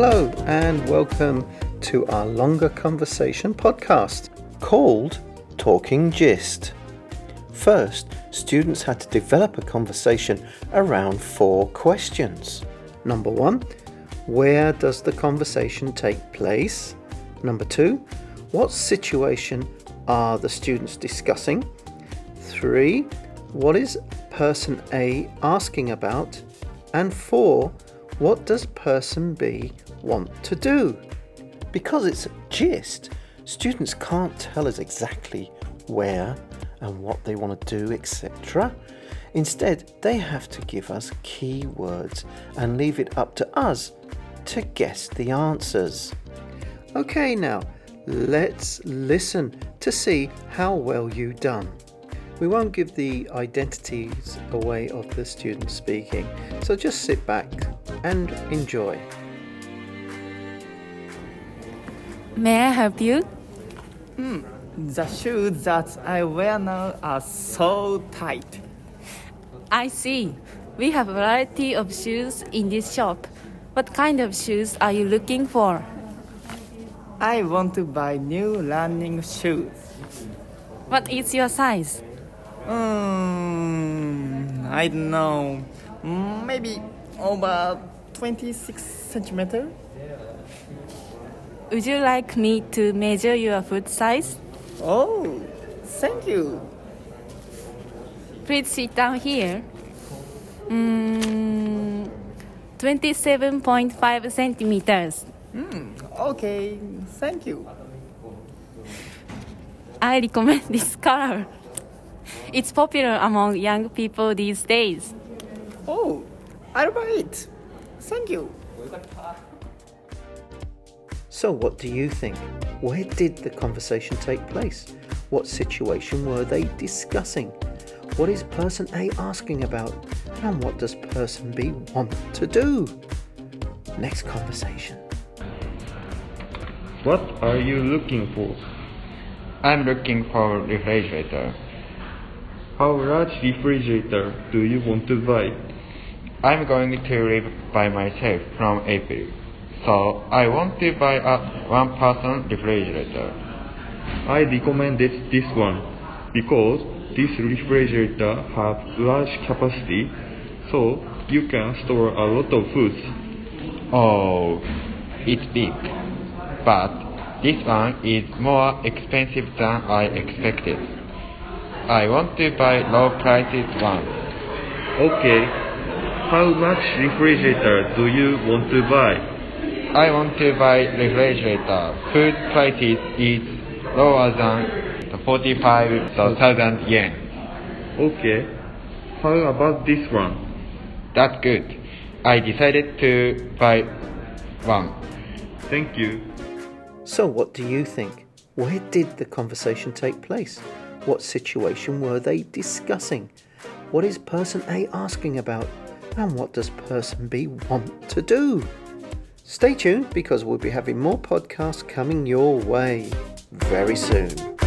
Hello, and welcome to our longer conversation podcast called Talking Gist. First, students had to develop a conversation around four questions. Number one, where does the conversation take place? Number two, what situation are the students discussing? Three, what is person A asking about? And four, what does person B want to do? Because it's a gist, students can't tell us exactly where and what they want to do, etc. Instead, they have to give us key words and leave it up to us to guess the answers. Okay, now let's listen to see how well you have done. We won't give the identities away of the students speaking, so just sit back and enjoy. May I help you? Hmm, the shoes that I wear now are so tight. I see. We have a variety of shoes in this shop. What kind of shoes are you looking for? I want to buy new running shoes. What is your size? Um, I don't know. Maybe over 26 centimeter. Would you like me to measure your foot size? Oh, thank you. Please sit down here. Mm, 27.5 centimeters. Mm, okay, thank you. I recommend this color. It's popular among young people these days. Oh, I'll buy it. Thank you. So, what do you think? Where did the conversation take place? What situation were they discussing? What is person A asking about? And what does person B want to do? Next conversation. What are you looking for? I'm looking for refrigerator. How large refrigerator do you want to buy? I'm going to live by myself from April, so I want to buy a one-person refrigerator. I recommended this one because this refrigerator has large capacity, so you can store a lot of foods. Oh, it's big, but this one is more expensive than I expected. I want to buy low priced one. Okay, how much refrigerator do you want to buy? I want to buy refrigerator. Food prices is lower than 45,000 yen. Okay. How about this one? That's good. I decided to buy one. Thank you. So, what do you think? Where did the conversation take place? What situation were they discussing? What is person A asking about? And what does person B want to do? Stay tuned because we'll be having more podcasts coming your way very soon.